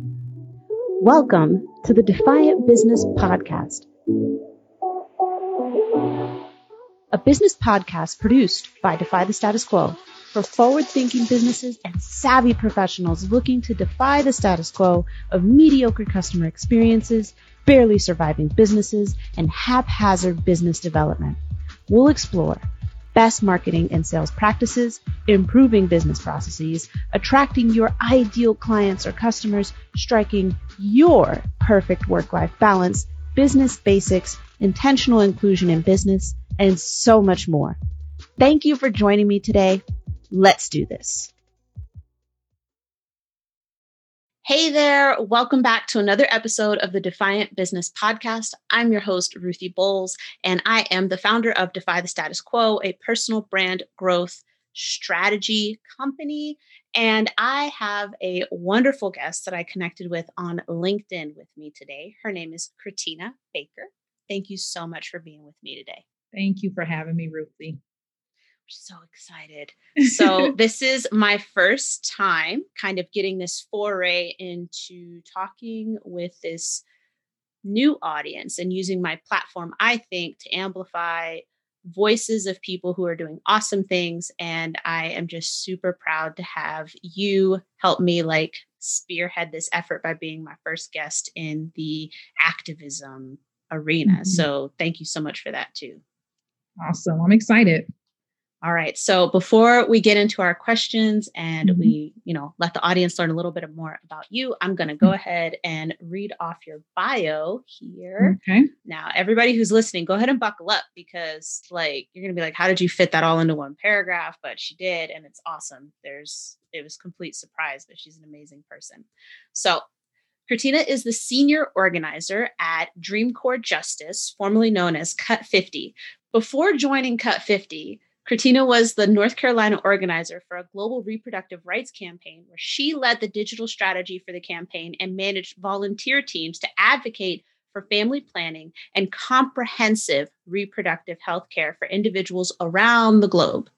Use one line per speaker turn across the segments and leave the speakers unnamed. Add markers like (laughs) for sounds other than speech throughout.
Welcome to the Defiant Business Podcast, a business podcast produced by Defy the Status Quo for forward thinking businesses and savvy professionals looking to defy the status quo of mediocre customer experiences, barely surviving businesses, and haphazard business development. We'll explore best marketing and sales practices, improving business processes, attracting your ideal clients or customers, striking your perfect work life balance, business basics, intentional inclusion in business, and so much more. Thank you for joining me today. Let's do this. Hey there, welcome back to another episode of the Defiant Business Podcast. I'm your host, Ruthie Bowles, and I am the founder of Defy the Status Quo, a personal brand growth strategy company. And I have a wonderful guest that I connected with on LinkedIn with me today. Her name is Kratina Baker. Thank you so much for being with me today.
Thank you for having me, Ruthie
so excited. So, (laughs) this is my first time kind of getting this foray into talking with this new audience and using my platform, I think, to amplify voices of people who are doing awesome things. And I am just super proud to have you help me like spearhead this effort by being my first guest in the activism arena. Mm-hmm. So, thank you so much for that, too.
Awesome. I'm excited.
All right. So before we get into our questions and mm-hmm. we, you know, let the audience learn a little bit more about you, I'm going to go mm-hmm. ahead and read off your bio here. Okay. Now, everybody who's listening, go ahead and buckle up because like you're going to be like how did you fit that all into one paragraph? But she did and it's awesome. There's it was complete surprise, but she's an amazing person. So, Kratina is the senior organizer at Dream Corps Justice, formerly known as Cut 50. Before joining Cut 50, Kratina was the North Carolina organizer for a global reproductive rights campaign where she led the digital strategy for the campaign and managed volunteer teams to advocate for family planning and comprehensive reproductive health care for individuals around the globe.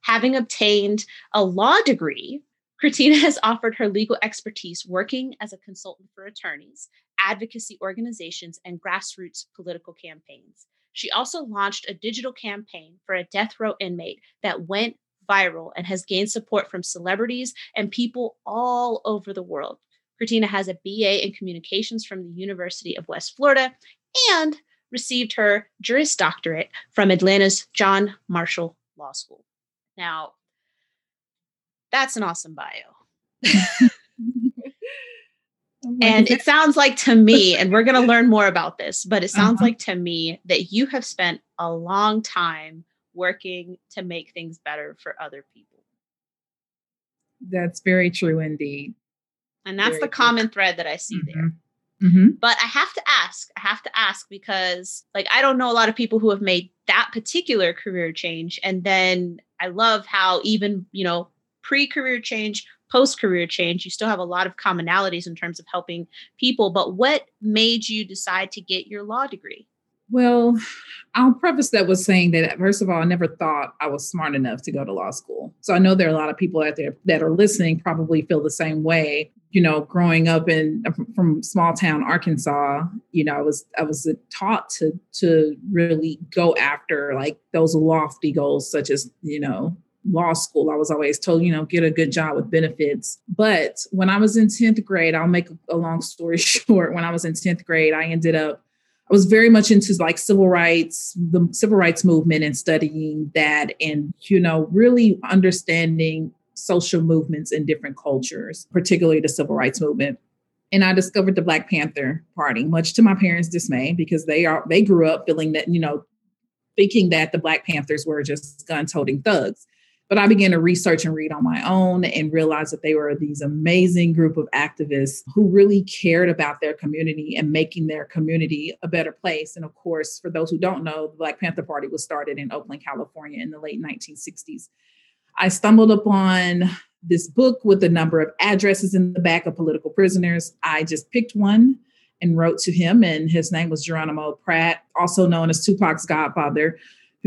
Having obtained a law degree, Kratina has offered her legal expertise working as a consultant for attorneys, advocacy organizations, and grassroots political campaigns. She also launched a digital campaign for a death row inmate that went viral and has gained support from celebrities and people all over the world. Kratina has a BA in communications from the University of West Florida and received her Juris Doctorate from Atlanta's John Marshall Law School. Now, that's an awesome bio. (laughs) And it sounds like to me, and we're going to learn more about this, but it sounds uh-huh. like to me that you have spent a long time working to make things better for other people.
That's very true indeed.
And that's very the common true. thread that I see mm-hmm. there. Mm-hmm. But I have to ask, I have to ask because, like, I don't know a lot of people who have made that particular career change. And then I love how, even, you know, pre career change, post career change, you still have a lot of commonalities in terms of helping people. But what made you decide to get your law degree?
Well, I'll preface that with saying that, first of all, I never thought I was smart enough to go to law school. So I know there are a lot of people out there that are listening probably feel the same way. You know, growing up in from small town Arkansas, you know, I was I was taught to to really go after like those lofty goals, such as you know law school, I was always told, you know, get a good job with benefits. But when I was in 10th grade, I'll make a long story (laughs) short. When I was in 10th grade, I ended up, I was very much into like civil rights, the civil rights movement and studying that and, you know, really understanding social movements in different cultures, particularly the civil rights movement. And I discovered the Black Panther Party, much to my parents' dismay, because they are they grew up feeling that, you know, thinking that the Black Panthers were just gun-toting thugs. But I began to research and read on my own and realized that they were these amazing group of activists who really cared about their community and making their community a better place. And of course, for those who don't know, the Black Panther Party was started in Oakland, California in the late 1960s. I stumbled upon this book with a number of addresses in the back of political prisoners. I just picked one and wrote to him, and his name was Geronimo Pratt, also known as Tupac's godfather,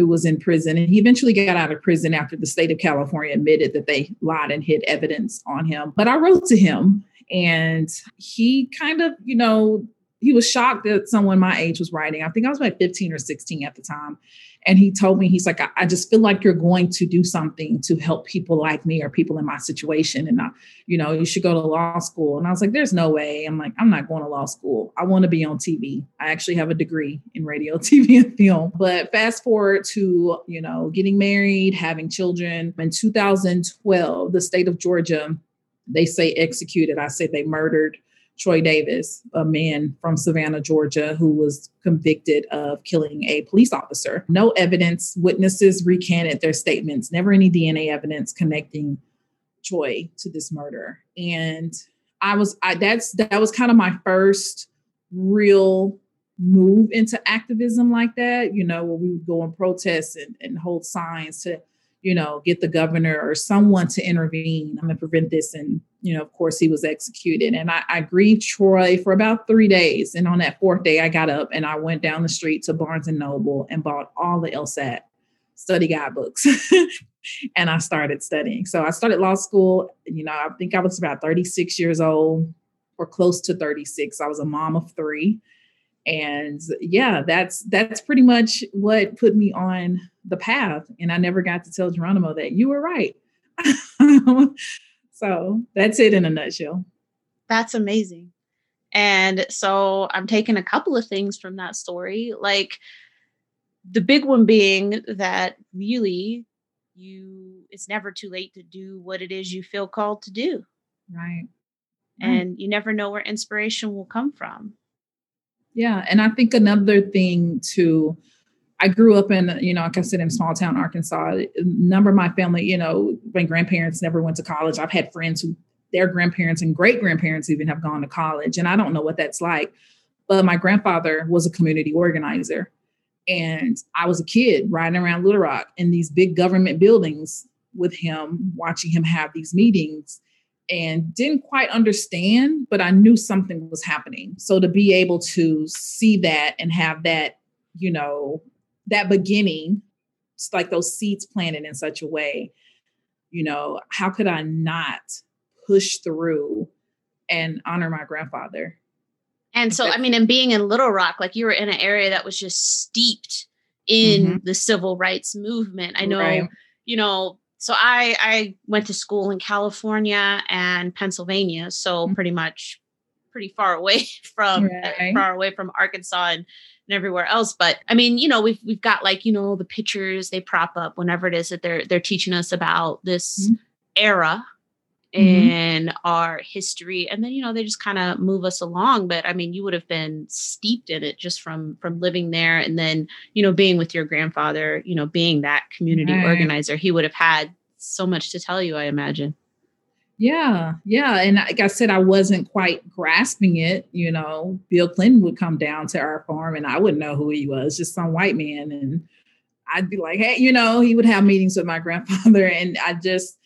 who was in prison. And he eventually got out of prison after the state of California admitted that they lied and hid evidence on him. But I wrote to him And he kind of, you know, he was shocked that someone my age was writing. I think I was like 15 or 16 at the time. And he told me, he's like, I, I, just feel like you're going to do something to help people like me or people in my situation. And, I, you know, you should go to law school. And I was like, there's no way. I'm like, I'm not going to law school. I want to be on TV. I actually have a degree in radio, (laughs) TV, and film. But fast forward to, you know, getting married, having children. In 2012, the state of Georgia, they say executed. I say they murdered Troy Davis, a man from Savannah, Georgia, who was convicted of killing a police officer. No evidence, witnesses recanted their statements, never any DNA evidence connecting Troy to this murder. And I was I that's that was kind of my first real move into activism like that, you know, where we would go and protest and, and hold signs to you know, get the governor or someone to intervene. I'm going to prevent this. And, you know, of course, he was executed. And I, I, grieved Troy for about three days. And on that fourth day, I got up and I went down the street to Barnes and Noble and bought all the LSAT study guidebooks. (laughs) and I started studying. So I started law school. You know, I think I was about 36 years old or close to 36. I was a mom of three and yeah that's that's pretty much what put me on the path. And i never got to tell geronimo that. You were right. (laughs) So that's it in a nutshell.
That's amazing. And so i'm taking a couple of things from that story. Like the big one being that really you it's never too late to do what it is you feel called to do.
Right.
And you never know where inspiration will come from
yeah. And I think another thing too, I grew up in, you know, like I said, in small town Arkansas. A number of my family, you know, my grandparents never went to college. I've had friends who their grandparents and great grandparents even have gone to college. And I don't know what that's like. But my grandfather was a community organizer. And I was a kid riding around Little Rock in these big government buildings with him, watching him have these meetings and didn't quite understand, but I knew something was happening. So to be able to see that and have that, you know, that beginning, it's like those seeds planted in such a way, you know, how could I not push through and honor my grandfather?
And so, I mean, and being in Little Rock, like you were in an area that was just steeped in mm-hmm. the civil rights movement. I know, right. you know, so I I went to school in California and Pennsylvania, so mm-hmm. pretty much pretty far away (laughs) from right. far away from Arkansas and, and everywhere else. But I mean, you know, we've we've got like you know the pictures they prop up whenever it is that they're they're teaching us about this mm-hmm. era mm-hmm. in our history and then you know they just kind of move us along but i mean you would have been steeped in it just from from living there and then you know being with your grandfather you know being that community right. organizer he would have had so much to tell you i imagine
yeah, yeah. And like I said, I wasn't quite grasping it. You know, Bill Clinton would come down to our farm and I wouldn't know who he was, just some white man. And I'd be like, hey, you know, he would have meetings with my (laughs) grandfather. And I just,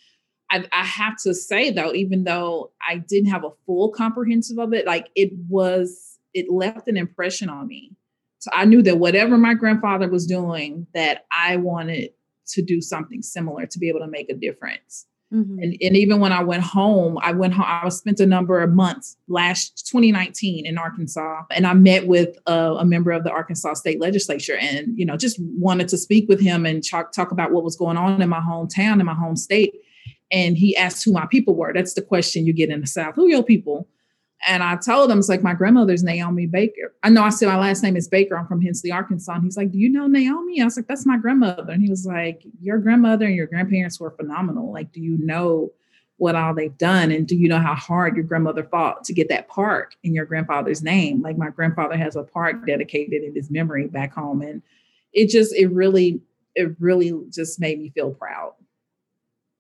I, I, have to say though, even though I didn't have a full comprehensive of it, like it was, it left an impression on me. So I knew that whatever my grandfather was doing, that I wanted to do something similar to be able to make a difference. Mm-hmm. And, and even when I went home, I went home, I was spent a number of months last 2019 in Arkansas. And I met with a, a member of the Arkansas state legislature and, you know, just wanted to speak with him and talk, talk about what was going on in my hometown, in my home state and he asked who my people were. That's the question you get in the South. Who your people? And I told him, it's like my grandmother's Naomi Baker. I know I said my last name is Baker. I'm from Hensley, Arkansas. And he's like, Do you know Naomi? I was like, That's my grandmother. And he was like, Your grandmother and your grandparents were phenomenal. Like, do you know what all they've done? And do you know how hard your grandmother fought to get that park in your grandfather's name? Like, my grandfather has a park dedicated in his memory back home. And it just, it really, it really just made me feel proud.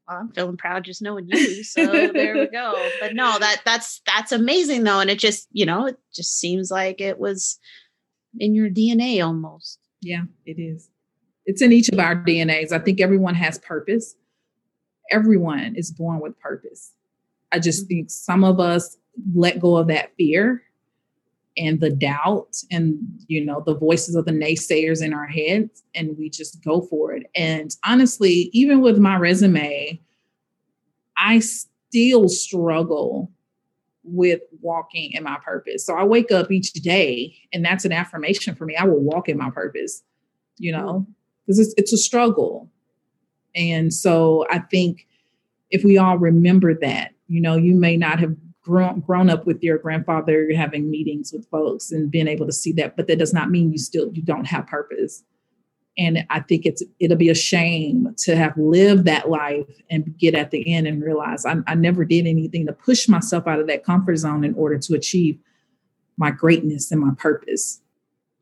I'm feeling proud just knowing you. So there we (laughs) go. But no, that that's that's amazing though. And it just, you know, it just seems like it was in your DNA almost.
Yeah, it is. It's in each of our DNAs. I think everyone has purpose. Everyone is born with purpose. I just mm-hmm. think some of us let go of that fear and the doubt and you know the voices of the naysayers in our heads and we just go for it and honestly even with my resume i still struggle with walking in my purpose. So I wake up each day and that's an affirmation for me. I will walk in my purpose, you know, mm-hmm. because it's, it's a struggle. And so I think if we all remember that, you know, you may not have grown, grown up with your grandfather having meetings with folks and being able to see that, but that does not mean you still, you don't have purpose. And i think it's it'll be a shame to have lived that life and get at the end and realize I, I, never did anything to push myself out of that comfort zone in order to achieve my greatness and my purpose.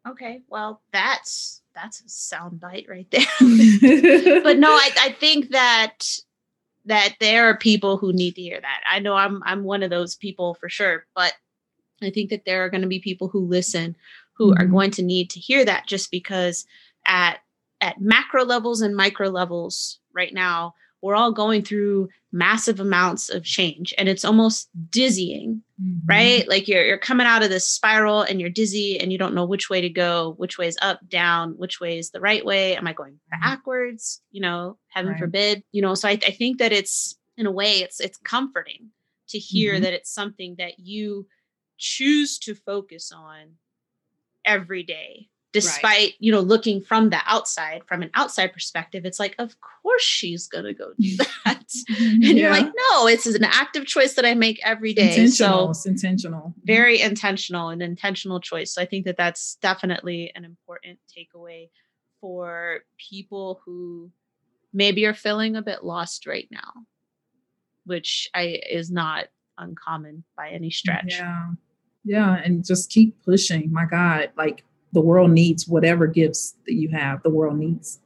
Okay well that's that's a sound bite right there. (laughs) (laughs) But no I, I think that that there are people who need to hear that i know i'm i'm one of those people for sure but i think that there are going to be people who listen who mm-hmm. are going to need to hear that just because at at macro levels and micro levels right now we're all going through massive amounts of change and it's almost dizzying mm-hmm. right like you're you're coming out of this spiral and you're dizzy and you don't know which way to go which way is up down which way is the right way am i going mm-hmm. backwards you know heaven right. forbid you know so I, I think that it's in a way it's it's comforting to hear mm-hmm. that it's something that you choose to focus on every day despite right. you know looking from the outside from an outside perspective it's like of course she's gonna go do (laughs) that and yeah. you're like no it's an active choice that i make every day
intentional. so it's intentional
mm-hmm. very intentional and intentional choice so i think that that's definitely an important takeaway for people who maybe are feeling a bit lost right now which i is not uncommon by any stretch
yeah yeah and just keep pushing my god like the world needs whatever gifts that you have the world needs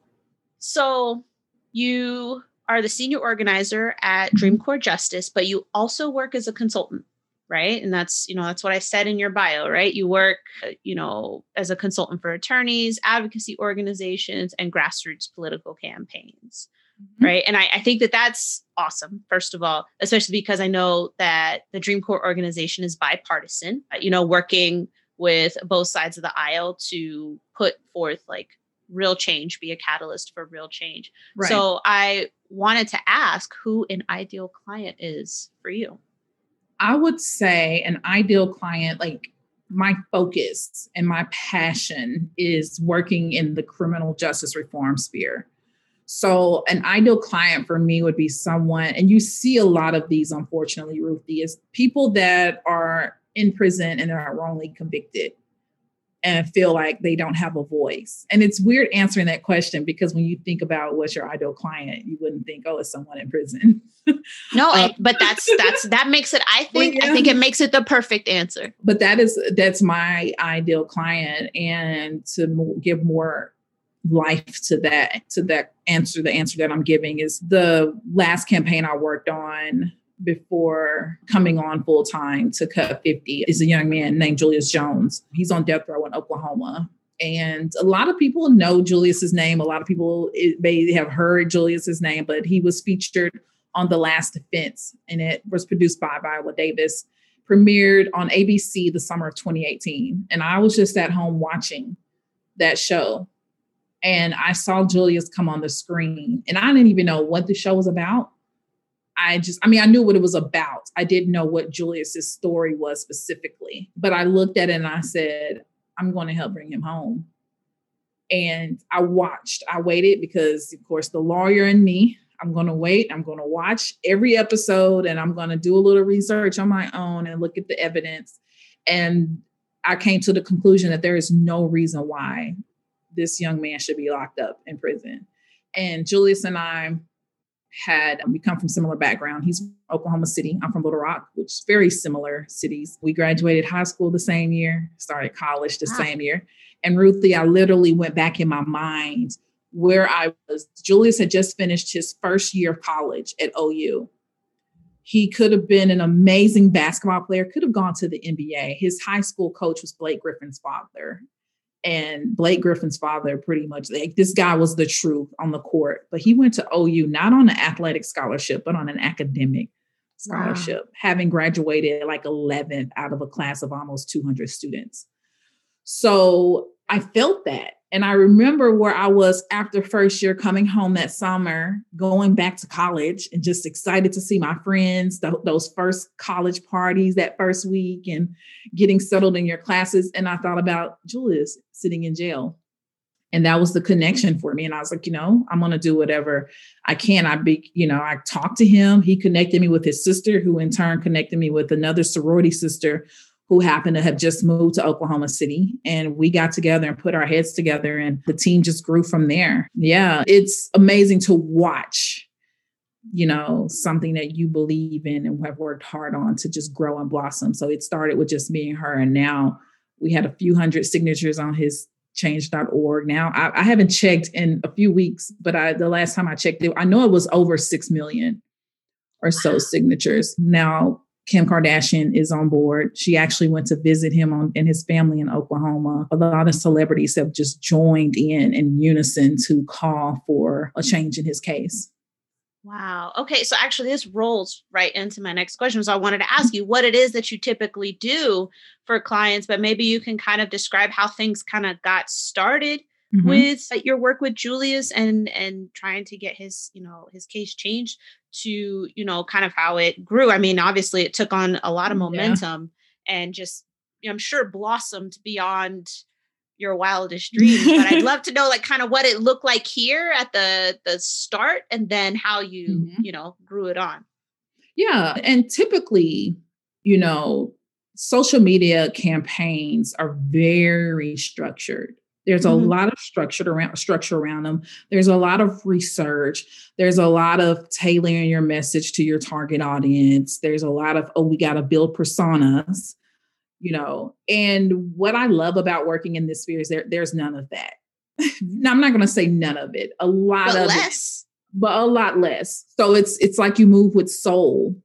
so you are the senior organizer at mm-hmm. dream corps justice but you also work as a consultant right and that's you know that's what i said in your bio right you work uh, you know as a consultant for attorneys advocacy organizations and grassroots political campaigns mm-hmm. right and I, I think that that's awesome first of all especially because i know that the dream corps organization is bipartisan you know working with both sides of the aisle to put forth like real change, be a catalyst for real change. Right. So I wanted to ask who an ideal client is for you.
I would say an ideal client, like my focus and my passion is working in the criminal justice reform sphere. So, an ideal client for me would be someone, and you see a lot of these, unfortunately, Ruthie, is people that are in prison and are wrongly convicted and feel like they don't have a voice. And it's weird answering that question because when you think about what's your ideal client, you wouldn't think, oh, it's someone in prison. (laughs)
no, uh, but that's that's that makes it. I (laughs) think yeah. I think it makes it the perfect answer.
But that is that's my ideal client, and to give more life to that to that answer, the answer that I'm giving is the last campaign I worked on before coming on full time to cut 50 is a young man named Julius Jones. He's on death row in Oklahoma. And a lot of people know Julius's name. A lot of people may have heard Julius's name, but he was featured on The Last Defense, and it was produced by Viola Davis. Premiered on ABC the summer of 2018. And I was just at home watching that show. And I saw Julius come on the screen, and I didn't even know what the show was about I just, I mean, I knew what it was about. I didn't know what Julius's story was specifically, but I looked at it and I said, I'm going to help bring him home. And I watched, I waited because, of course, the lawyer and me, I'm going to wait. I'm going to watch every episode and I'm going to do a little research on my own and look at the evidence. And I came to the conclusion that there is no reason why this young man should be locked up in prison. And Julius and I had we come from similar background. He's from Oklahoma City. I'm from Little Rock, which is very similar cities. We graduated high school the same year, started college the wow. same year. And Ruthie, I literally went back in my mind where I was. Julius had just finished his first year of college at OU. He could have been an amazing basketball player, could have gone to the NBA. His high school coach was Blake Griffin's father and Blake Griffin's father pretty much like this guy was the truth on the court. But he went to OU not on an athletic scholarship, but on an academic scholarship, wow. having graduated like 11th out of a class of almost 200 students. So I felt that. And I remember where I was after first year coming home that summer, going back to college and just excited to see my friends, the, those first college parties that first week and getting settled in your classes. And I thought about Julius sitting in jail. And that was the connection for me. And I was like, you know, I'm going to do whatever I can. I be, you know, I talked to him. He connected me with his sister, who in turn connected me with another sorority sister who happened to have just moved to Oklahoma City. And we got together and put our heads together, and the team just grew from there. Yeah, it's amazing to watch, you know, something that you believe in and have worked hard on to just grow and blossom. So it started with just me and her, and now we had a few hundred signatures on his change.org now I, I haven't checked in a few weeks but i the last time i checked it i know it was over 6 million or so signatures now Kim Kardashian is on board. She actually went to visit him on, and his family in Oklahoma. A lot of celebrities have just joined in in unison to call for a change in his case.
Wow. Okay. So actually, this rolls right into my next question. So I wanted to ask you what it is that you typically do for clients, but maybe you can kind of describe how things kind of got started mm-hmm. with your work with Julius and and trying to get his you know his case changed to you know kind of how it grew i mean obviously it took on a lot of momentum yeah. and just you know, i'm sure blossomed beyond your wildest dreams but i'd (laughs) love to know like kind of what it looked like here at the the start and then how you mm-hmm. you know grew it on
yeah and typically you know social media campaigns are very structured there's a mm-hmm. lot of structure around structure around them. There's a lot of research. There's a lot of tailoring your message to your target audience. There's a lot of oh, we got to build personas, you know. And what I love about working in this sphere is there there's none of that. (laughs) now, I'm not going to say none of it. A lot
but
of
less,
it, but a lot less. So it's it's like you move with soul,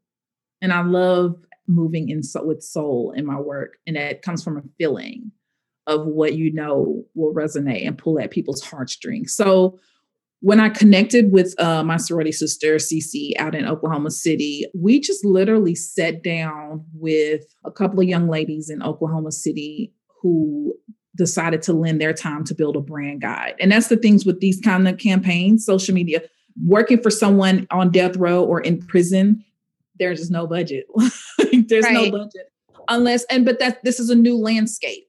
and I love moving in so, with soul in my work, and that comes from a feeling of what you know will resonate and pull at people's heartstrings. So when I connected with uh, my sorority sister, Cece, out in Oklahoma City, we just literally sat down with a couple of young ladies in Oklahoma City who decided to lend their time to build a brand guide. And that's the things with these kind of campaigns, social media, working for someone on death row or in prison, there's just no budget. (laughs) there's right. no budget. Unless, and but that this is a new landscape.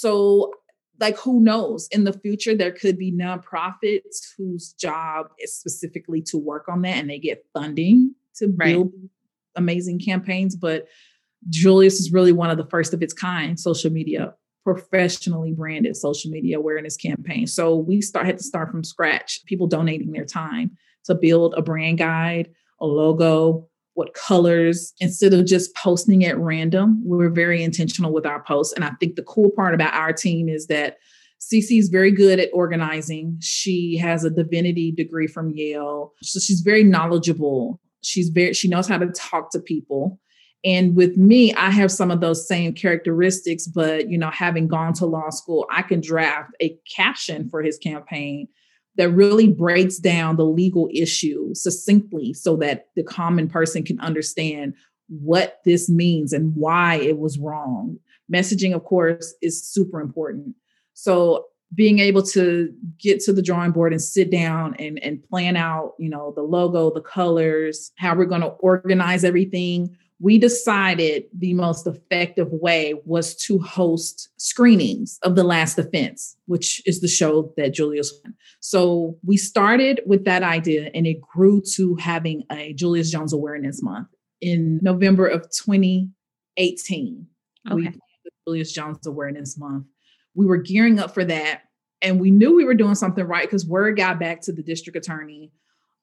So, like, who knows? In the future, there could be nonprofits whose job is specifically to work on that and they get funding to build right. amazing campaigns. But Julius is really one of the first of its kind social media professionally branded social media awareness campaign. So we start had to start from scratch. People donating their time to build a brand guide, a logo, what colors instead of just posting at random we're very intentional with our posts and i think the cool part about our team is that Cece is very good at organizing. She has a divinity degree from Yale. So she's very knowledgeable. She's very she knows how to talk to people. And with me, I have some of those same characteristics, but you know, having gone to law school, I can draft a caption for his campaign that really breaks down the legal issue succinctly so that the common person can understand what this means and why it was wrong. Messaging, of course, is super important. So being able to get to the drawing board and sit down and, and plan out, you know, the logo, the colors, how we're going to organize everything, we decided the most effective way was to host screenings of The Last Defense, which is the show that Julius won. So we started with that idea and it grew to having a Julius Jones Awareness Month in November of 2018. Okay. We Julius Jones Awareness Month. We were gearing up for that and we knew we were doing something right because word got back to the district attorney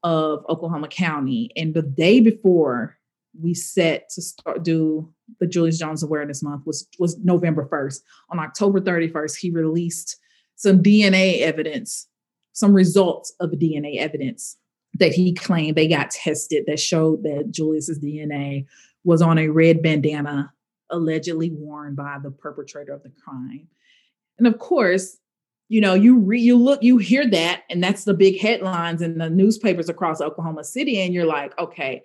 of Oklahoma County. And the day before we set to start do the Julius Jones Awareness Month was was November 1st. On October 31st, he released some DNA evidence, some results of DNA evidence that he claimed they got tested that showed that Julius's DNA was on a red bandana allegedly worn by the perpetrator of the crime. And of course, you know, you re, you look, you hear that, and that's the big headlines in the newspapers across Oklahoma City, and you're like, okay,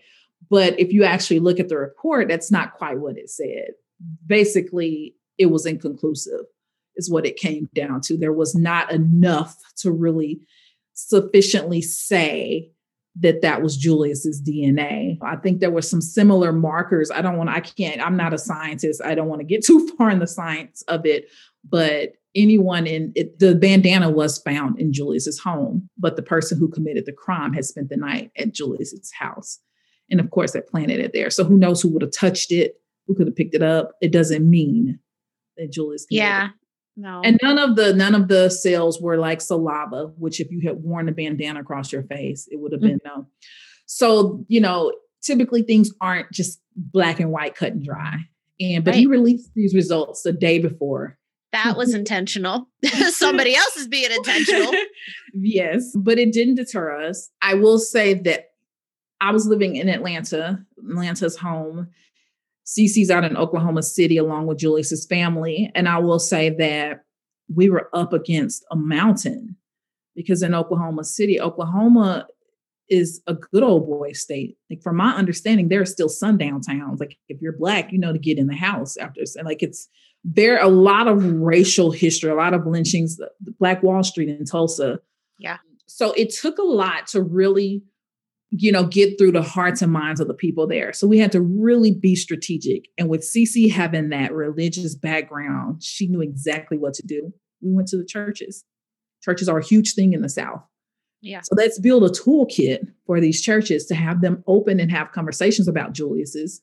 but if you actually look at the report, that's not quite what it said. Basically, it was inconclusive. is what it came down to. There was not enough to really sufficiently say that that was Julius's DNA. I think there were some similar markers. I don't want I can't I'm not a scientist. I don't want to get (laughs) too far in the science of it, but anyone in it, the bandana was found in Julius's home, but the person who committed the crime had spent the night at Julius's house. And of course, they planted it there. So who knows who would have touched it, who could have picked it up. It doesn't mean that Julius.
Yeah. No.
And none of the none of the cells were like saliva, which if you had worn a bandana across your face, it would have been mm-hmm. no. So, you know, typically things aren't just black and white, cut and dry. And but right. he released these results the day before
that was (laughs) intentional. (laughs) Somebody else is being intentional. (laughs)
yes, but it didn't deter us. I will say that I was living in Atlanta, Atlanta's home. Cece's out in Oklahoma City along with Julius's family. And I will say that we were up against a mountain because in Oklahoma City, Oklahoma is a good old boy state. Like from my understanding, there are still sundown towns. Like if you're black, you know to get in the house after. And like it's there are a lot of racial history, a lot of lynchings, Black Wall Street in Tulsa.
Yeah.
So it took a lot to really, you know, get through the hearts and minds of the people there. So we had to really be strategic. And with Cece having that religious background, she knew exactly what to do. We went to the churches. Churches are a huge thing in the South.
Yeah.
So let's build a toolkit for these churches to have them open and have conversations about Julius's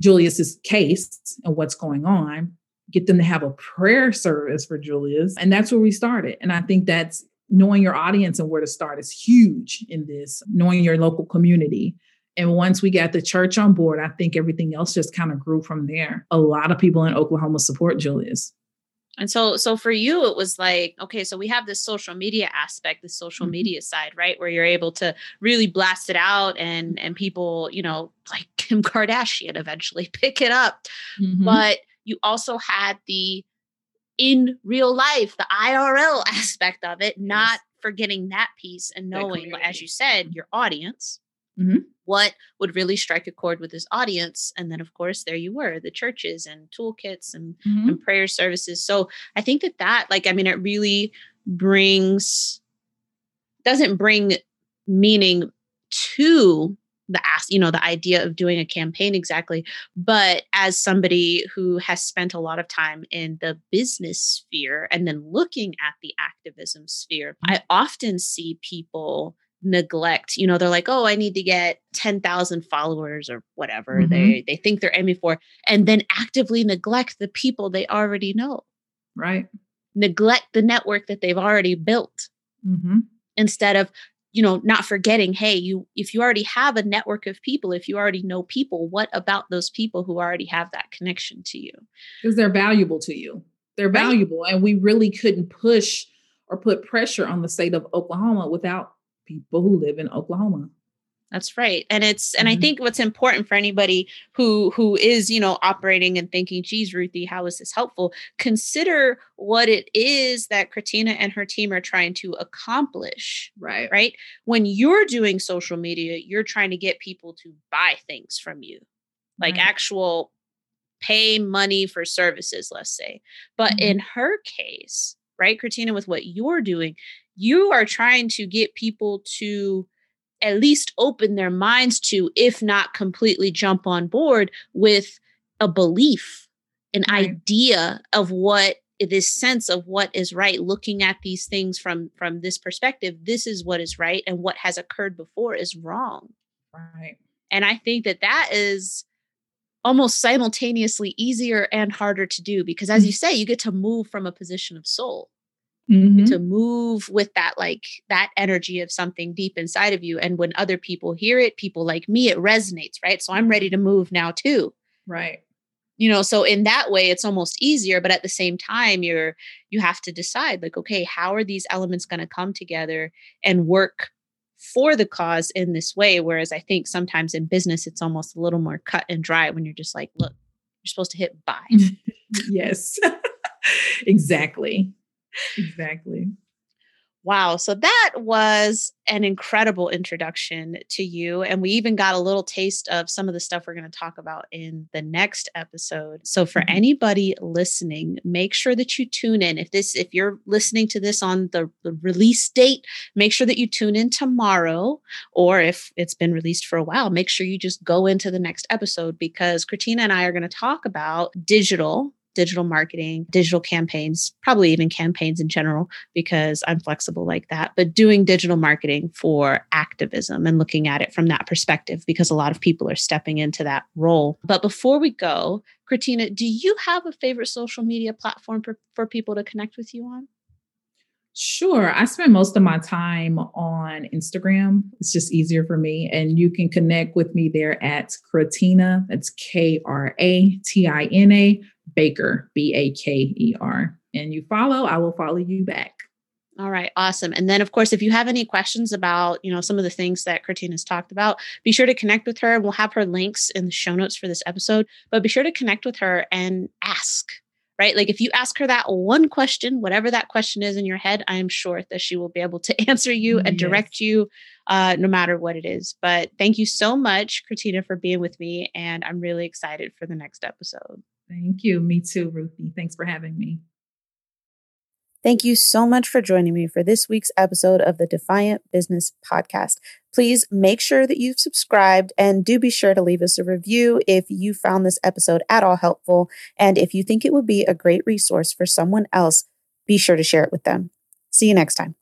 Julius's case and what's going on get them to have a prayer service for Julius. And that's where we started. And I think that's knowing your audience and where to start is huge in this, knowing your local community. And once we got the church on board, I think everything else just kind of grew from there. A lot of people in Oklahoma support Julius.
And so so for you it was like okay so we have this social media aspect the social mm-hmm. media side right where you're able to really blast it out and and people you know (laughs) like Kim Kardashian eventually (laughs) pick it up mm-hmm. but you also had the in real life, the IRL (laughs) aspect of it, not yes. forgetting that piece and knowing, as you said, your audience, mm-hmm. what would really strike a chord with this audience. And then, of course, there you were the churches and toolkits and, mm-hmm. and prayer services. So I think that that, like, I mean, it really brings, doesn't bring meaning to the ask you know the idea of doing a campaign exactly but as somebody who has spent a lot of time in the business sphere and then looking at the activism sphere i often see people neglect you know they're like oh i need to get 10,000 followers or whatever mm-hmm. they they think they're aiming for and then actively neglect the people they already know
right
neglect the network that they've already built mm-hmm. instead of you know not forgetting hey you if you already have a network of people if you already know people what about those people who already have that connection to you?
Because they're valuable to you. They're valuable right. and we really couldn't push or put pressure on the state of oklahoma without people who live in oklahoma
that's right. And it's and mm-hmm. I think what's important for anybody who who is, you know, operating and thinking, geez, Ruthie, how is this helpful? Consider what it is that Christina and her team are trying to accomplish.
Right.
Right. When you're doing social media, you're trying to get people to buy things from you. Like right. actual pay money for services, let's say. But mm-hmm. in her case, right, Christina, with what you're doing, you are trying to get people to at least open their minds to, if not completely jump on board with a belief, an right. idea of what this sense of what is right looking at these things from from this perspective this is what is right and what has occurred before is wrong.
Right.
And i think that that is almost simultaneously easier and harder to do because as you mm-hmm. say you get to move from a position of soul mm-hmm. to move with that like that energy of something deep inside of you and when other people hear it people like me it resonates right? So i'm ready to move now too.
Right.
You know so in that way it's almost easier but at the same time you're you have to decide like okay how are these elements going to come together and work for the cause in this way? Whereas i think sometimes in business it's almost a little more cut and dry when you're just like look you're supposed to hit buy. (laughs)
Yes. (laughs) Exactly exactly.
Wow. So that was an incredible introduction to you. And we even got a little taste of some of the stuff we're going to talk about in the next episode. So for mm-hmm. anybody listening, make sure that you tune in. If this, if you're listening to this on the, the release date, make sure that you tune in tomorrow. Or if it's been released for a while, make sure you just go into the next episode because Kratina and I are going to talk about digital digital marketing, digital campaigns, probably even campaigns in general, because I'm flexible like that, but doing digital marketing for activism and looking at it from that perspective, because a lot of people are stepping into that role. But before we go, Kratina, do you have a favorite social media platform for, for people to connect with you on?
Sure. I spend most of my time on Instagram. It's just easier for me. And you can connect with me there at Kratina. That's K R A T I N A Baker, B A K E R. And you follow, I will follow you back.
All right, awesome. And then, of course, if you have any questions about, you know, some of the things that has talked about, be sure to connect with her. And we'll have her links in the show notes for this episode. But be sure to connect with her and ask. Right, like if you ask her that one question, whatever that question is in your head, I am sure that she will be able to (laughs) answer you and direct you, uh, no matter what it is. But thank you so much, Kratina, for being with me, and I'm really excited for the next episode.
Thank you. Me too, Ruthie. Thanks for having me.
Thank you so much for joining me for this week's episode of the Defiant Business Podcast. Please make sure that you've subscribed and do be sure to leave us a review if you found this episode at all helpful. And if you think it would be a great resource for someone else, be sure to share it with them. See you next time.